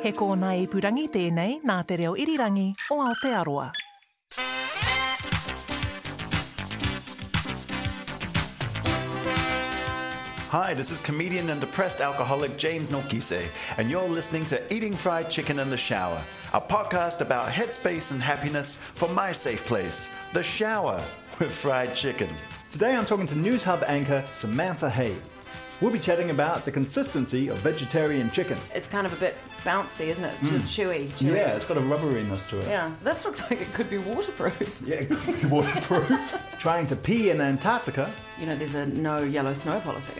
He kōna i purangi tēnei nā te reo irirangi o Aotearoa. Hi, this is comedian and depressed alcoholic James Nokise, and you're listening to Eating Fried Chicken in the Shower, a podcast about headspace and happiness for my safe place, the shower with fried chicken. Today I'm talking to Newshub anchor Samantha Hayes. We'll be chatting about the consistency of vegetarian chicken. It's kind of a bit bouncy, isn't it? It's chewy, chewy. Hmm. Yeah, it's got a rubberiness to it. Yeah, this looks like it could be waterproof. Yeah, it could be waterproof. Trying to pee in Antarctica. You know, there's a no yellow snow policy.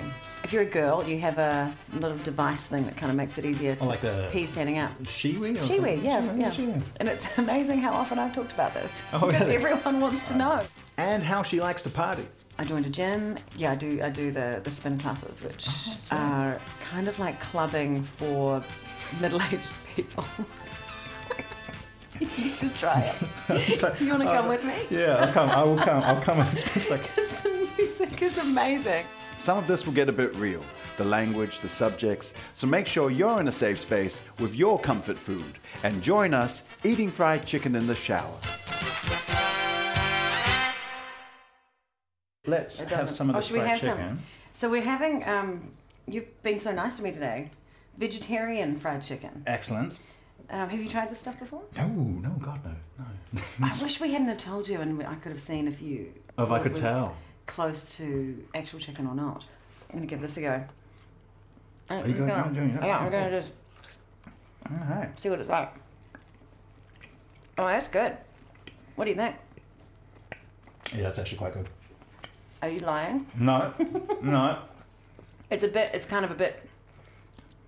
If you're a girl, you have a little device thing that kind of makes it easier to Oh, like the- pee standing up. Shewee? or Shewee, something? yeah, Shewee, yeah. Shewee. And it's amazing how often I've talked about this. Oh, because really? everyone wants to know. And how she likes to party. I joined a gym. Yeah, I do. I do the the spin classes, which oh, are kind of like clubbing for middle-aged people. you should try it. you want to uh, come with me? Yeah, I'll come. I will come. I'll come in a second. Because the music is amazing. Some of this will get a bit real the language, the subjects, so make sure you're in a safe space with your comfort food and join us eating fried chicken in the shower. Let's have some of oh, this we fried have chicken. some? So we're having. Um, you've been so nice to me today. Vegetarian fried chicken. Excellent. Um, have you tried this stuff before? No, no, God, no, no. I wish we hadn't have told you, and I could have seen if you. Oh, if I could tell. Close to actual chicken or not. I'm gonna give this a go. Are you going- you're doing it? Yeah, I'm gonna just All right. see what it's like. Oh, that's good. What do you think? Yeah, that's actually quite good. Are you lying? No, no. It's a bit. It's kind of a bit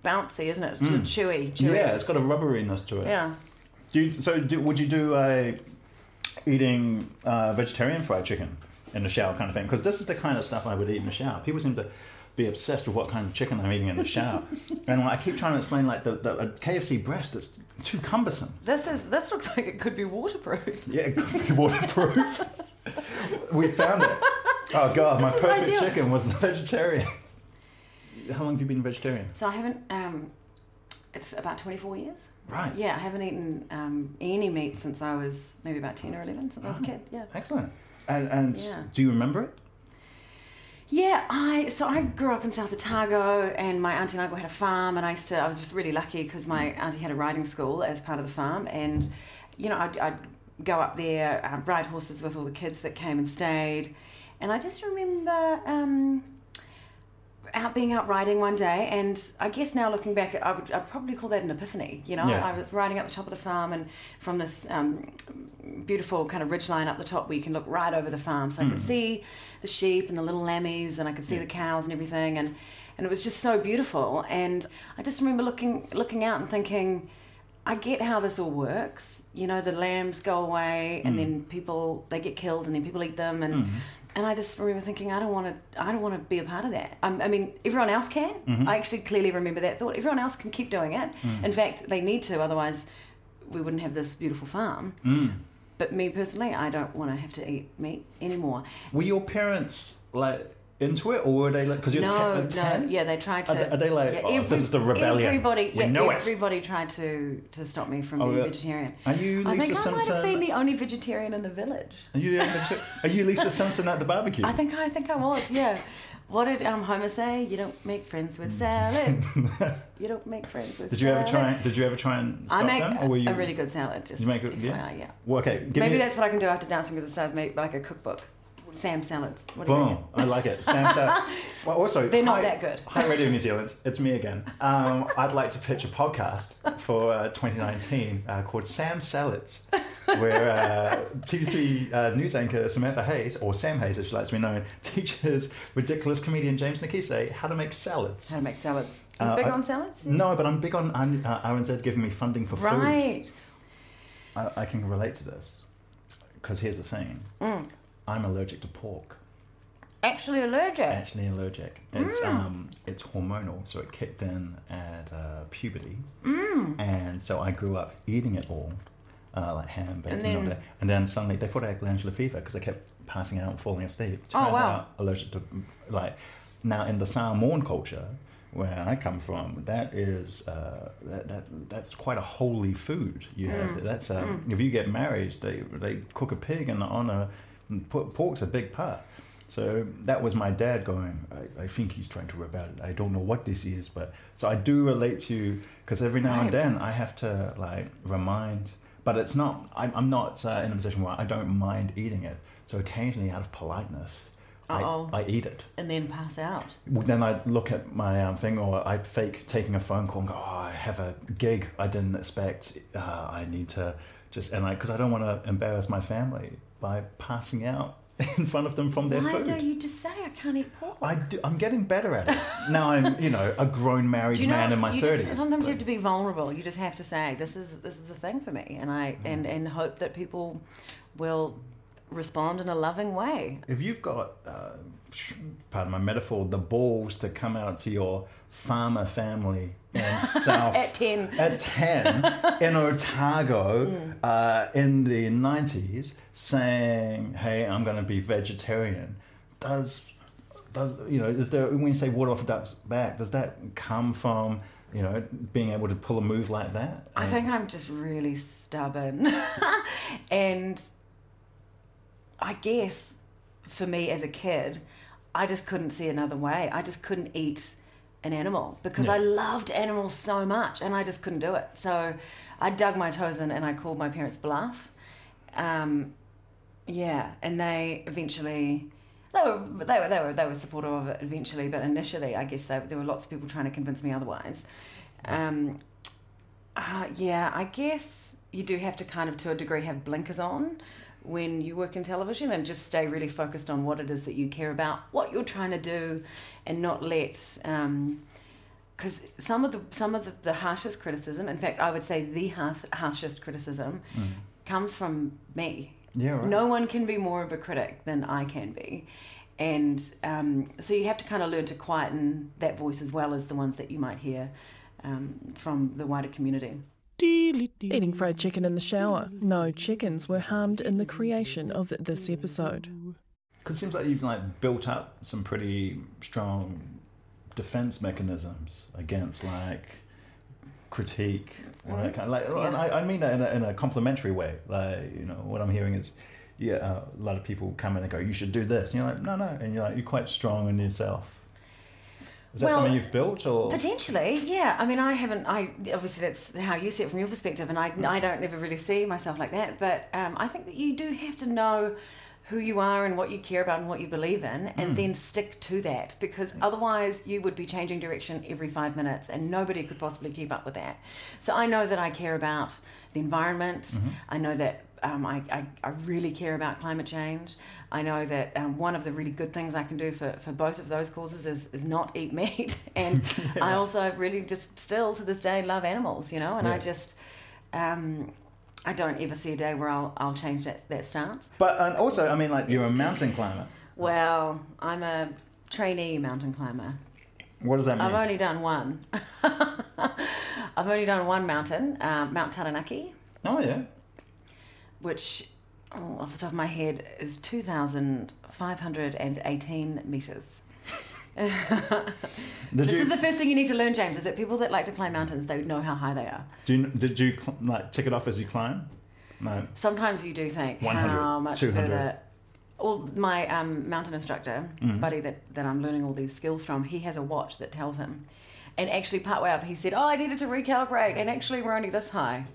bouncy, isn't it? It's chewy, chewy. Hmm. Yeah, it's got a rubberiness to it. Yeah. Do you, so? Do, would you do a eating uh, vegetarian fried chicken in the shower kind of thing? Because this is the kind of stuff I would eat in the shower. People seem to be obsessed with what kind of chicken I'm eating in the shower, and I keep trying to explain like the, the a KFC breast is too cumbersome. This is. This looks like it could be waterproof. Yeah, it could be waterproof. we found it. Oh god, my This is perfect ideal. chicken was a vegetarian. How long have you been vegetarian? So I haven't. Um, it's about 24 years. Right. Yeah, I haven't eaten um, any meat since I was maybe about 10 or 11, since I was a kid. Yeah. Excellent. And, and Yeah. do you remember it? Yeah, I so I grew up in South Otago, and my auntie and uncle had a farm, and I used to. I was just really lucky because my auntie had a riding school as part of the farm, and you know I'd, I'd go up there, uh, ride horses with all the kids that came and stayed, and I just remember. Um, out being out riding one day, and I guess now looking back, I would I'd probably call that an epiphany. You know, Yeah. I was riding up the top of the farm, and from this um, beautiful kind of ridge line up the top where you can look right over the farm, so I could see the sheep and the little lammies, and I could see the cows and everything, and and it was just so beautiful. And I just remember looking looking out and thinking. I get how this all works. You know, the lambs go away, and then people they get killed, and then people eat them, and and I just remember thinking, I don't want to, I don't want to be a part of that. Um, I mean, everyone else can. I actually clearly remember that thought. Everyone else can keep doing it. In fact, they need to, otherwise, we wouldn't have this beautiful farm. But me personally, I don't want to have to eat meat anymore. Were your parents like into it, or were they like because you're no, ten? no, yeah, they tried to. Are they- are they like, yeah, "Oh, this is the rebellion. Everybody, We yeah, know it." everybody tried to to stop me from Oh, being vegetarian. Are you Lisa I think I might have Simpson? been the only vegetarian in the village. Are you are you Lisa Simpson at the barbecue? I think I think I was, yeah. What did um, Homer say? You don't make friends with salad. you don't make friends with. Did you ever salad. try? Did you ever try and stop I make them, or were you? a really good salad. Just You make it, yeah. yeah. Well, okay, Maybe me, that's what I can do after Dancing with the Stars. Make like a cookbook. Sam salads. What do you Boom! reckon? I like it. Sam salads. well, also, They're not hi- that good. Hi, Radio New Zealand. It's me again. Um, I'd like to pitch a podcast for uh, 2019 uh, called Sam Salads, where uh, TV3 uh, news anchor Samantha Hayes, or Sam Hayes as she likes to be known, teaches ridiculous comedian James Nokise how to make salads. How to make salads. You Uh, big I- on salads? No, but I'm big on uh, RNZ giving me funding for food. Right. I, I can relate to this because here's the thing: Mm. I'm allergic to pork. Actually allergic. Actually allergic. It's Mm. um, it's hormonal, so it kicked in at uh, puberty, Mm. and so I grew up eating it all, uh, like ham, bacon, And then- then, and then suddenly they thought I had glandular fever because I kept passing out and falling asleep. Oh, wow. out allergic to like now in the Samoan culture. Where I come from, that is uh, that, that that's quite a holy food. You Mm. have that's um, if you get married, they they cook a pig and honor pork's a big part. So that was my dad going. I, I think he's trying to rebel. I don't know what this is, but so I do relate to because every now Right. and then I have to like remind. But it's not. I'm, I'm not uh, in a position where I don't mind eating it. So occasionally, out of politeness, I, I eat it. And then pass out. Then I look at my um, thing, or I fake taking a phone call and go, "Oh, I have a gig I didn't expect. Uh, I need to just," and I because I don't want to embarrass my family by passing out in front of them from their Why food. don't you just say I can't eat pork? I do, I'm getting better at it now. I'm you know a grown married you know man in my you thirties. sometimes you have to be vulnerable. You just have to say this is this is a thing for me, and I Mm. and and hope that people will respond in a loving way. If you've got, uh, pardon my metaphor, the balls to come out to your farmer family in South At 10. at ten in Otago Mm. uh, in the nineties, saying, "Hey, I'm going to be vegetarian," does does you know is there when you say water off a duck's back, does that come from you know being able to pull a move like that? I think I'm just really stubborn. and I guess for me as a kid, I just couldn't see another way. I just couldn't eat an animal because. I loved animals so much and I just couldn't do it. So I dug my toes in and I called my parents bluff. Um, yeah, and they eventually they were they were they were they were supportive of it eventually, but initially I guess they, there were lots of people trying to convince me otherwise. Um, uh, yeah, I guess you do have to kind of, to a degree, have blinkers on when you work in television and just stay really focused on what it is that you care about, what you're trying to do, and not let. Um, Because some of the some of the, the harshest criticism, in fact, I would say the harsh, harshest criticism, comes from me. Yeah, right. No one can be more of a critic than I can be. And um, so you have to kind of learn to quieten that voice as well as the ones that you might hear um, from the wider community. Eating fried chicken in the shower. No chickens were harmed in the creation of this episode. Because it seems like you've like built up some pretty strong defense mechanisms against like critique. Or that kind of, like, and I, I mean that in a, in a complimentary way. Like you know, what I'm hearing is, yeah, uh, a lot of people come in and go, "You should do this," and you're like, "No, no," and you're like, "You're quite strong in yourself." Is that Well, something you've built, or Potentially, yeah. I mean, I haven't. I obviously that's how you see it from your perspective, and I, I don't ever really see myself like that. But um, I think that you do have to know who you are and what you care about and what you believe in, and then stick to that because otherwise you would be changing direction every five minutes, and nobody could possibly keep up with that. So I know that I care about the environment. I know that um, I, I, I really care about climate change. I know that um, one of the really good things I can do for, for both of those causes is, is not eat meat. And I also really just still to this day love animals, you know, and I just, um, I don't ever see a day where I'll, I'll change that, that stance. but and also, I mean, like you're a mountain climber. Well, I'm a trainee mountain climber. What does that mean? I've only done one. I've only done one mountain, um, Mount Taranaki. oh yeah. which oh, off the top of my head is 2,518 metres. This you, is the first thing you need to learn, James, is that people that like to climb mountains, they know how high they are. do you, did you like tick it off as you climb? No. Sometimes you do think 100, how much 200. further. Well, my um, mountain instructor, Mm. buddy that, that I'm learning all these skills from, he has a watch that tells him. And actually, partway up, he said, Oh, I needed to recalibrate, and actually, we're only this high.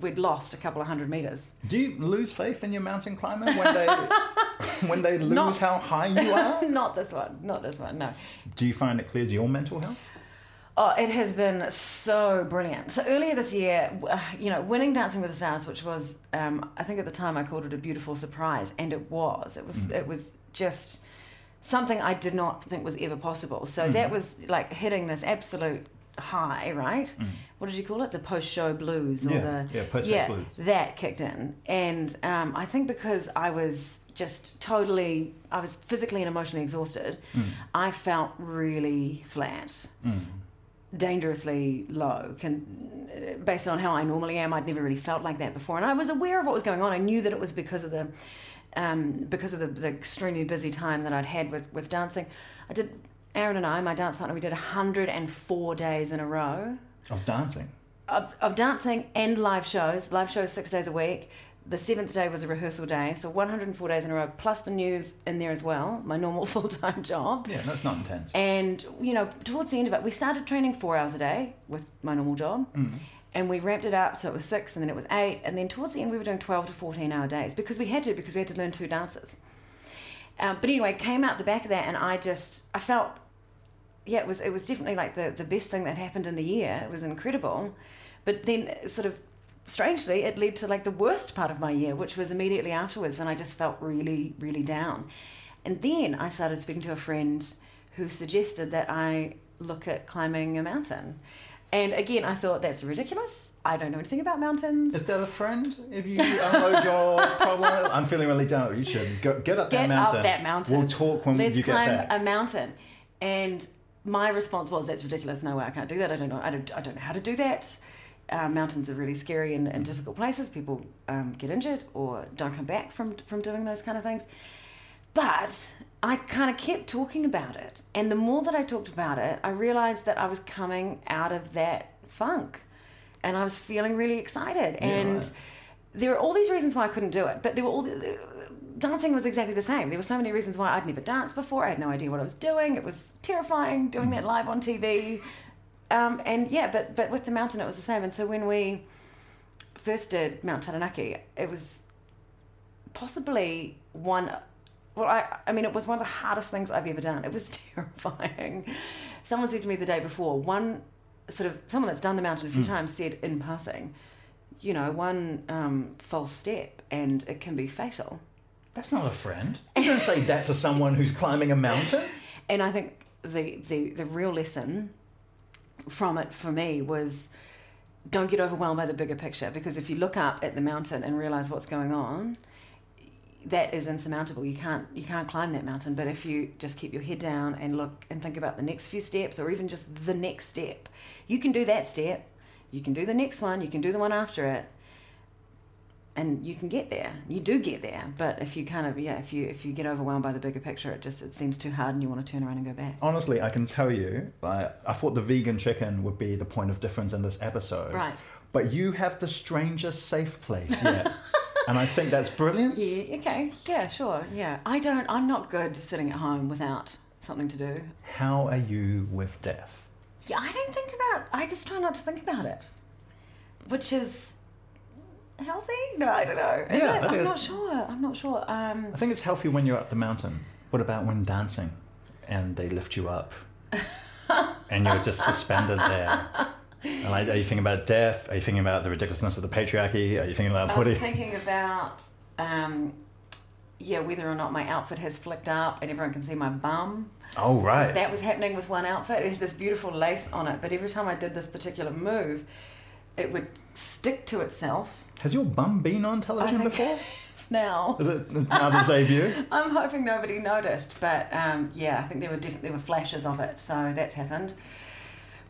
We'd lost a couple of hundred meters. Do you lose faith in your mountain climber when they when they lose Not- how high you are? not this one, not this one, no. Do you find it clears your mental health? Oh, it has been so brilliant. So earlier this year, uh, you know, winning Dancing with the Stars, which was, um, I think at the time I called it a beautiful surprise, and it was. It was. It was just something I did not think was ever possible. So that was like hitting this absolute high, right? What did you call it? The post-show blues, or Yeah, the yeah, post-race blues. That kicked in, and um, I think because I was just totally, I was physically and emotionally exhausted. I felt really flat dangerously low can based on how I normally am I'd never really felt like that before and I was aware of what was going on I knew that it was because of the um, because of the, the extremely busy time that I'd had with, with dancing I did Aaron and I my dance partner we did 104 days in a row Of dancing. of, of dancing and live shows live shows six days a week the seventh day was a rehearsal day so 104 days in a row plus the news in there as well my normal full-time job Yeah, that's not intense. and, you know, towards the end of it, we started training four hours a day with my normal job. Mm. And we ramped it up so it was six and then it was eight. And then towards the end, we were doing 12 to 14 hour days because we had to, because we had to learn two dances. Um, but anyway, came out the back of that and I just, I felt, yeah, it was, it was definitely like the, the best thing that happened in the year. It was incredible. But then, sort of strangely, it led to like the worst part of my year, which was immediately afterwards when I just felt really, really down. And then I started speaking to a friend who suggested that I look at climbing a mountain. And again, I thought that's ridiculous. I don't know anything about mountains. Is that a friend? If you unload your problem, I'm feeling really down. You should go, get up that mountain. Get up that mountain. We'll talk when Let's you get climb back. a mountain. And my response was, "That's ridiculous. No way, I can't do that. I don't know. I don't. I don't know how to do that. Uh, mountains are really scary and, and difficult places. People um, get injured or don't come back from from doing those kind of things." But I kind of kept talking about it, and the more that I talked about it, I realized that I was coming out of that funk, and I was feeling really excited. and right. there were all these reasons why I couldn't do it, but there were all the, dancing was exactly the same. There were so many reasons why I'd never danced before. I had no idea what I was doing. It was terrifying doing that live on TV. Um, and yeah, but but with the mountain it was the same. And so when we first did Mount Taranaki, it was possibly one. Well, I I mean it was one of the hardest things I've ever done. It was terrifying. Someone said to me the day before, one sort of someone that's done the mountain a few times said in passing, you know, one um, false step and it can be fatal. That's not a friend. You don't say that to someone who's climbing a mountain. And I think the, the, the real lesson from it for me was don't get overwhelmed by the bigger picture because if you look up at the mountain and realize what's going on, that is insurmountable. You can't you can't climb that mountain. But if you just keep your head down and look and think about the next few steps or even just the next step, you can do that step. You can do the next one. You can do the one after it. And you can get there. You do get there. But if you kind of yeah, if you if you get overwhelmed by the bigger picture, it just it seems too hard and you want to turn around and go back. Honestly, I can tell you, I, I thought the vegan chicken would be the point of difference in this episode. Right. But you have the strangest safe place yet. and I think that's brilliant. Yeah, okay. Yeah, sure. Yeah. I don't I'm not good sitting at home without something to do. How are you with death? Yeah, I don't think about I just try not to think about it. Which is healthy? No, I don't know. Is Yeah, it? I'm not sure. I'm not sure. Um I think it's healthy when you're up the mountain. What about when dancing and they lift you up and you're just suspended there? And like, are you thinking about death? Are you thinking about the ridiculousness of the patriarchy? Are you thinking about what? I'm you- thinking about um yeah, whether or not my outfit has flicked up and everyone can see my bum. oh right. That was happening with one outfit. It had this beautiful lace on it, but every time I did this particular move, it would stick to itself. Has your bum been on television before? it's now. Is it now the debut? I'm hoping nobody noticed, but um, yeah, I think there were def- there were flashes of it, so that's happened.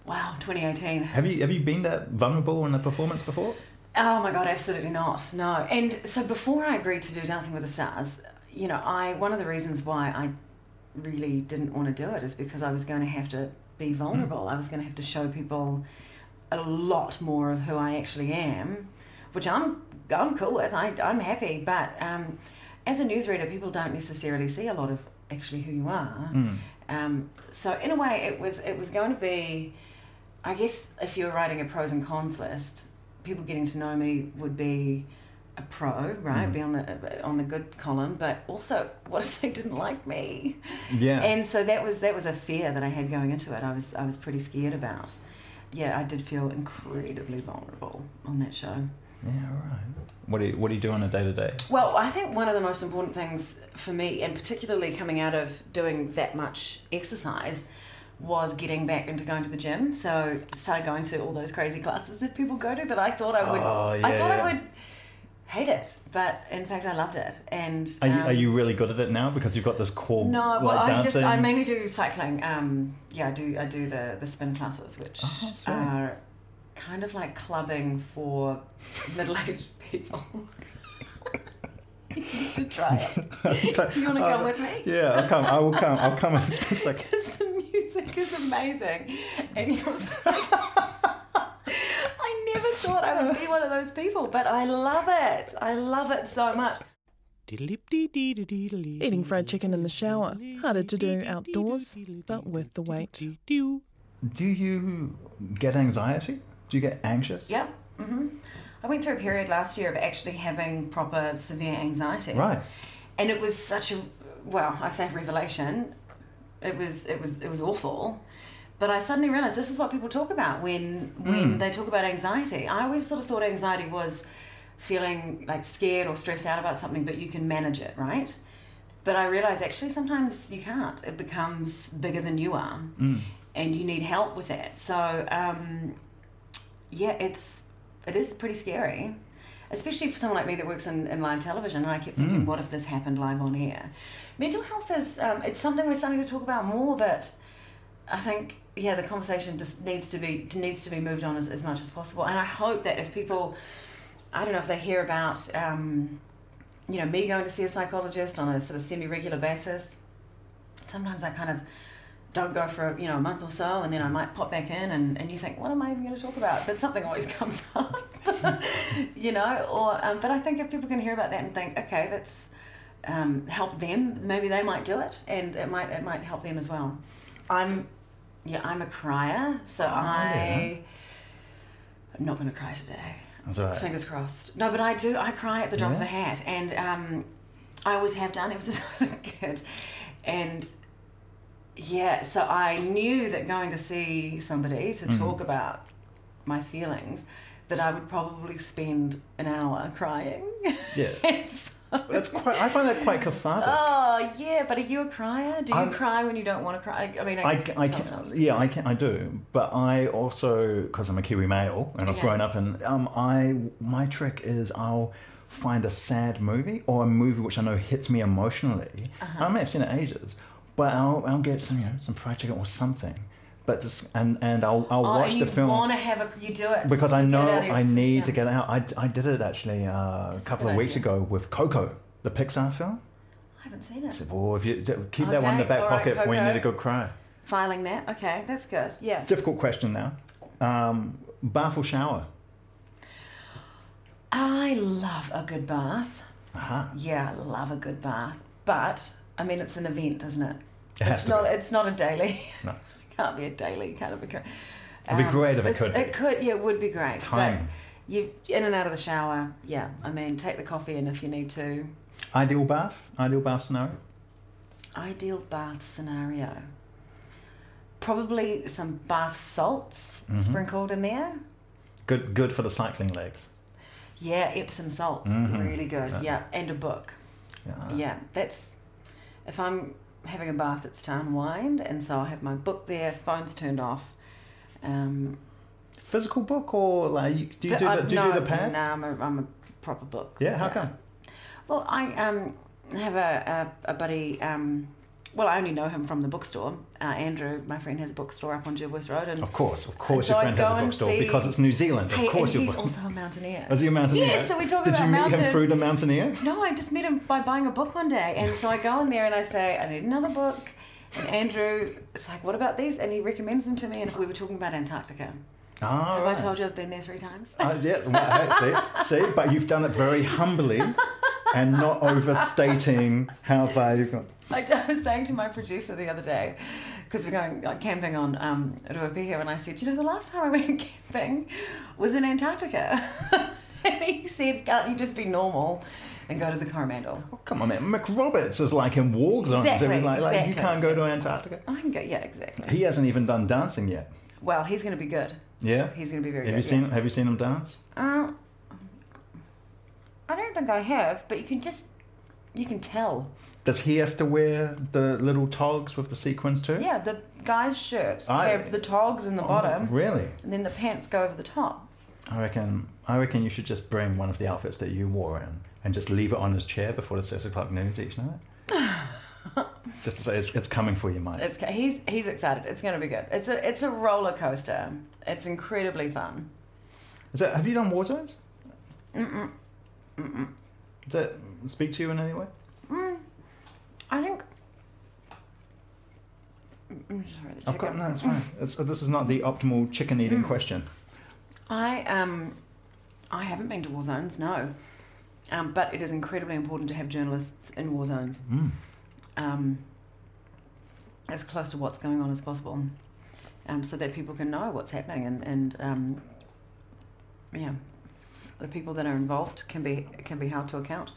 Wow, 2018. Have you have you been that vulnerable in a performance before? Oh my god, absolutely not. No. And so before I agreed to do Dancing with the Stars, you know, I one of the reasons why I really didn't want to do it is because I was going to have to be vulnerable. I was going to have to show people a lot more of who I actually am, which I'm I'm cool with. I I'm happy, but um, as a newsreader, people don't necessarily see a lot of actually who you are. Um, so in a way, it was it was going to be, I guess, if you were writing a pros and cons list, people getting to know me would be a pro, right? Hmm. Be on the on the good column, but also, what if they didn't like me? Yeah. And so that was that was a fear that I had going into it. I was I was pretty scared about. Yeah, I did feel incredibly vulnerable on that show. Yeah, right. What do you What do you do on a day to day? Well, I think one of the most important things for me, and particularly coming out of doing that much exercise, was getting back into going to the gym. So I started going to all those crazy classes that people go to that I thought I would. Oh, I thought yeah. I would hate it, but in fact I loved it. And Are you, um, are you really good at it now because you've got this core No, like well, I dancing? just I mainly do cycling. Um, yeah, I do I do the the spin classes, which Oh, are kind of like clubbing for middle aged people. you should try it. You want to come with me? Yeah, I'll come. I will come. I'll come in a split second. Because the music is amazing, and you're just like, I never thought I would be one of those people, but I love it. I love it so much. Eating fried chicken in the shower. Harder to do outdoors, but worth the wait. Do you get anxiety? Do you get anxious? Yeah. hmm I went through a period last year of actually having proper severe anxiety. Right. And it was such a well, I say revelation. It was it was it was awful. But I suddenly realized this is what people talk about when when they talk about anxiety. I always sort of thought anxiety was feeling like scared or stressed out about something, but you can manage it, right? But I realized actually sometimes you can't. It becomes bigger than you are, and you need help with that. So um, yeah, it's it is pretty scary, especially for someone like me that works in, in live television. And I kept thinking, what if this happened live on air? Mental health is um, it's something we're starting to talk about more, but I think yeah, the conversation just needs to be needs to be moved on as, as much as possible. And I hope that if people, I don't know if they hear about. Um, you know, me going to see a psychologist on a sort of semi-regular basis. Sometimes I kind of don't go for a, you know a month or so, and then I might pop back in, and, and you think, what am I even going to talk about? But something always comes up, you know. Or um, but I think if people can hear about that and think, okay, that's um, help them, maybe they might do it, and it might it might help them as well. I'm yeah, I'm a crier, so I. I'm not going to cry today. Right. Fingers crossed. No, but I do. I cry at the drop of a hat, and um, I always have done ever since I was a kid. And yeah, so I knew that going to see somebody to Mm-hmm. talk about my feelings, that I would probably spend an hour crying. Yeah. And so- That's quite. I find that quite cathartic. oh yeah, but are you a crier? Do you I'm- cry when you don't want to cry? I mean, I, I, I can, yeah, I can, I do, but I also, because I'm a Kiwi male and I've grown up in, um, I my trick is I'll find a sad movie or a movie which I know hits me emotionally. Uh-huh. I may have seen it ages, but I'll, I'll get some, you know, some fried chicken or something, but this, and and I'll I'll Oh, watch the you film want to have a you do it because I You get it know out of your I need to get it out. I, I did it actually uh, a couple good of weeks idea. ago with Coco, the Pixar film. I haven't seen it. Oh, if you keep that one in the back right, pocket for when you need a good cry. Filing that. Okay, that's good. Yeah. Difficult question now. Um, bath or shower? I love a good bath. Aha. Yeah, I love a good bath. But I mean, it's an event, isn't it? It it's not. be. It's not a daily. No. it can't be a daily kind of. Occur- It'd be great if it could be. It could. Yeah, it would be great. Time. You in and out of the shower. Yeah, I mean, take the coffee in if you need to. Ideal bath? Ideal bath scenario? Ideal bath scenario. Probably some bath salts Mm-hmm. sprinkled in there. Good good for the cycling legs. Yeah, Epsom salts, Mhm. really good. Yeah. and a book. Yeah. Yeah, that's if I'm having a bath, it's to unwind, and so I have my book there, phone's turned off. Um, Physical book or like you, do you do the, do you no, do the pad? No, I'm a, I'm a proper book. Yeah, how come? Well, I um have a a, a buddy. Um, well, I only know him from the bookstore. Uh, Andrew, my friend, has a bookstore up on Jervois Road, and Of course, of course, so your friend has a bookstore see- because it's New Zealand. hey, of course, he's also a mountaineer. Is he a mountaineer? Yes, so we talk Did about you meet him through the mountaineer? No, I just met him by buying a book one day. And so I go in there and I say, I need another book. And Andrew is like, what about these? And he recommends them to me. And we were talking about Antarctica. Ah, Have right. I told you I've been there three times? Uh, yeah, well, see, see, but you've done it very humbly and not overstating how far you've gone. I, I was saying to my producer the other day, because we're going like, camping on um, Ruapehu, and I said, you know, the last time I went camping was in Antarctica. and he said, can't you just be normal and go to the Coromandel? Oh, come on, man. McRoberts is like in war zones. Exactly, like, like you can't go to Antarctica. I can go, yeah, exactly. He hasn't even done dancing yet. Well, he's going to be good. Yeah. He's going to be very Have good. you seen yeah. Have you seen him dance? Uh, I don't think I have, but you can just, you can tell. Does he have to wear the little togs with the sequins too? Yeah, the guy's shirts I- the togs in the Oh, bottom, really? and then the pants go over the top. I reckon. I reckon you should just bring one of the outfits that you wore in and just leave it on his chair before the six o'clock news each night. just to say it's, it's coming for you, mate. It's he's he's excited. It's going to be good. It's a it's a roller coaster. It's incredibly fun. Is that, have you done war zones? Mm-mm. Mm-mm. Does that speak to you in any way? I think. I'm sorry, the I've got no. It's fine. It's, this is not the optimal chicken eating question. I um, I haven't been to war zones. No, um, but it is incredibly important to have journalists in war zones. Um, as close to what's going on as possible, um, so that people can know what's happening and and um, yeah, the people that are involved can be can be held to account.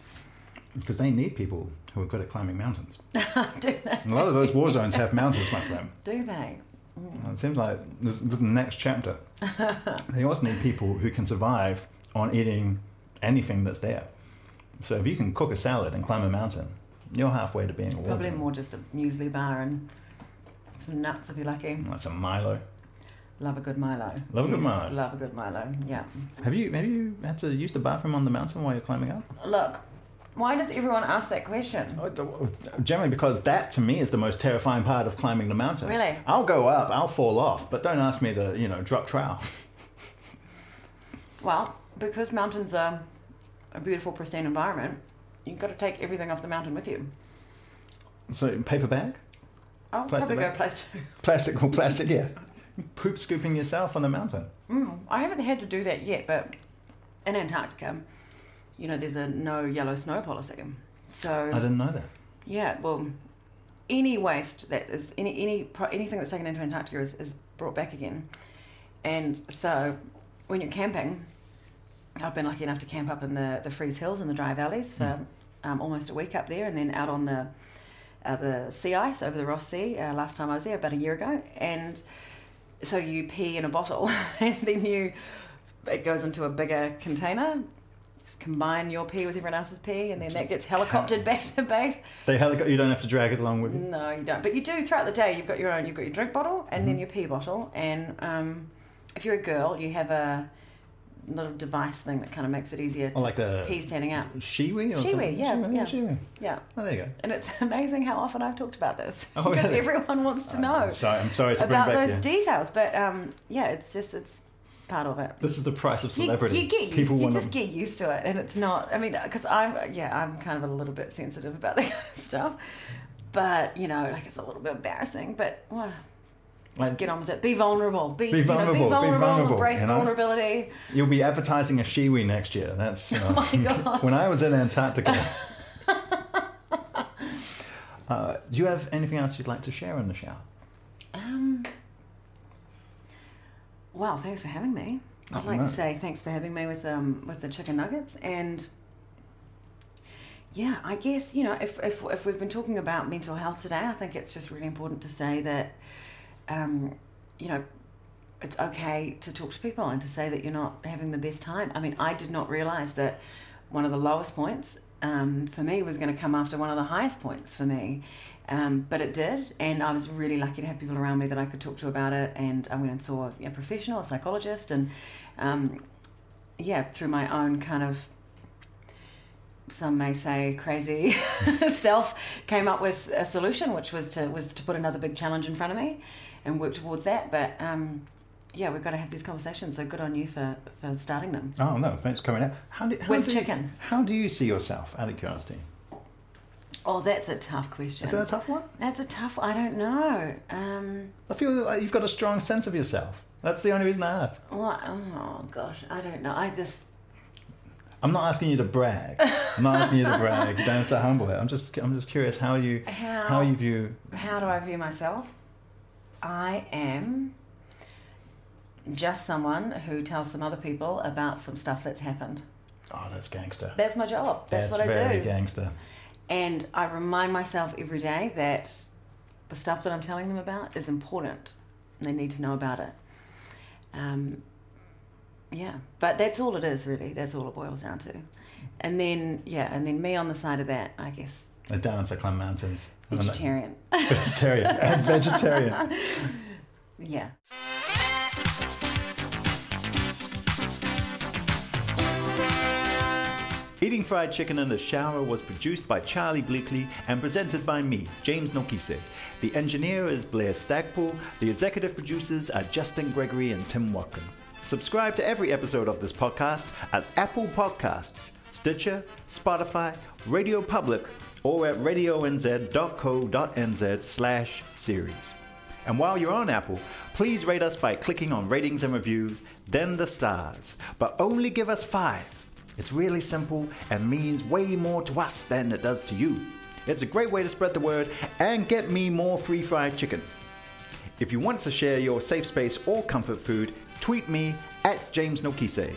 Because they need people who are good at climbing mountains. Do they? And a lot of those war zones have mountains, my friend. Do they? Mm. It seems like this, this is the next chapter. they also need people who can survive on eating anything that's there. So if you can cook a salad and climb a mountain, you're halfway to being a war Probably zone. more just a muesli bar and some nuts if you're lucky. That's a Milo. Love a good Milo. Love a good Milo. Love a good Milo. Yeah. Have you have you had to use the bathroom on the mountain while you're climbing up? Look, why does everyone ask that question? Generally, because that to me is the most terrifying part of climbing the mountain. Really? I'll go up, I'll fall off, but don't ask me to, you know, drop trowel. Well, because mountains are a beautiful, pristine environment, you've got to take everything off the mountain with you. So paper bag, I'll Plastic probably go bag? plastic. plastic or plastic, yeah. Poop scooping yourself on the mountain. Mm, I haven't had to do that yet, but in Antarctica, you know, there's a no yellow snow policy. So I didn't know that. Yeah, well, any waste that is any any anything that's taken into Antarctica is, is brought back again, and so when you're camping, I've been lucky enough to camp up in the the Friis Hills and the dry valleys for um, almost a week up there, and then out on the uh, the sea ice over the Ross Sea. Uh, last time I was there about a year ago, and so you pee in a bottle, and then you it goes into a bigger container. Just combine your pee with everyone else's pee, and then that gets helicoptered back to base. They helico- you don't have to drag it along with you. No, you don't. But you do throughout the day. You've got your own. You've got your drink bottle and Mm-hmm. then your pee bottle. And um, if you're a girl, you have a little device thing that kind of makes it easier to Oh, like the pee standing up. Shewee or Shewee, yeah, Shewee, yeah. Shewee. Yeah. Oh, there you go. And it's amazing how often I've talked about this Oh, because really? everyone wants to know I'm sorry, I'm sorry to about bring back those details. But um, yeah, it's just it's part of it. This is the price of celebrity. You, get used, People you want just get used to it, and it's not. I mean, because I'm yeah, I'm kind of a little bit sensitive about that kind of stuff. But you know, like it's a little bit embarrassing. But well, just Like- get on with it. Be vulnerable. Be, Be you know, vulnerable, be be vulnerable. vulnerable, Embrace you know? vulnerability. You'll be advertising a Shewee next year. That's you know, Oh my gosh. when I was in Antarctica. uh, do you have anything else you'd like to share in the shower? Um. Well, thanks for having me. I'd like no. to say thanks for having me with um with the chicken nuggets and. Yeah, I guess you know if, if if we've been talking about mental health today, I think it's just really important to say that, um, you know, it's okay to talk to people and to say that you're not having the best time. I mean, I did not realize that one of the lowest points um, for me was going to come after one of the highest points for me. Um, but it did, and I was really lucky to have people around me that I could talk to about it. And I went and saw a professional, a psychologist, and um, yeah, through my own kind of some may say crazy self came up with a solution which was to was to put another big challenge in front of me and work towards that but um yeah we've got to have these conversations so good on you for for starting them Oh no, thanks for coming out. How do, how With do you- chicken. how do you see yourself? Out of curiosity, oh that's a tough question is that a tough one? that's a tough one. i don't know um I feel like you've got a strong sense of yourself. That's the only reason I ask. what, oh gosh i don't know i just I'm not asking you to brag. I'm not asking you to brag. You don't have to humble it. I'm just I'm just curious how you How- how you view. How do I view myself? I am just someone who tells some other people about some stuff that's happened. Oh, that's gangster. That's my job. That's, what I very do. gangster. And I remind myself every day that the stuff that I'm telling them about is important and they need to know about it. Um, yeah, but that's all it is, really. That's all it boils down to. And then, yeah, and then me on the side of that, I guess, A dancer climb mountains. Vegetarian. Vegetarian. vegetarian. yeah. Eating Fried Chicken in the Shower was produced by Charlie Bleakley and presented by me, James Nokise. The engineer is Blair Stagpool. The executive producers are Justin Gregory and Tim Watkin. Subscribe to every episode of this podcast at Apple Podcasts, Stitcher, Spotify, Radio Public, or at radionz.co.nz slash series. And while you're on Apple, please rate us by clicking on ratings and reviews, then the stars. But only give us five. It's really simple and means way more to us than it does to you. It's a great way to spread the word and get me more free fried chicken. If you want to share your safe space or comfort food, tweet me at James Nokise.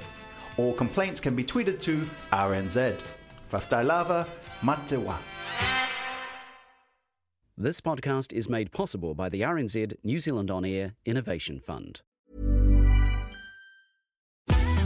All complaints can be tweeted to RNZ. Faftailava Matewa. This podcast is made possible by the RNZ New Zealand On Air Innovation Fund.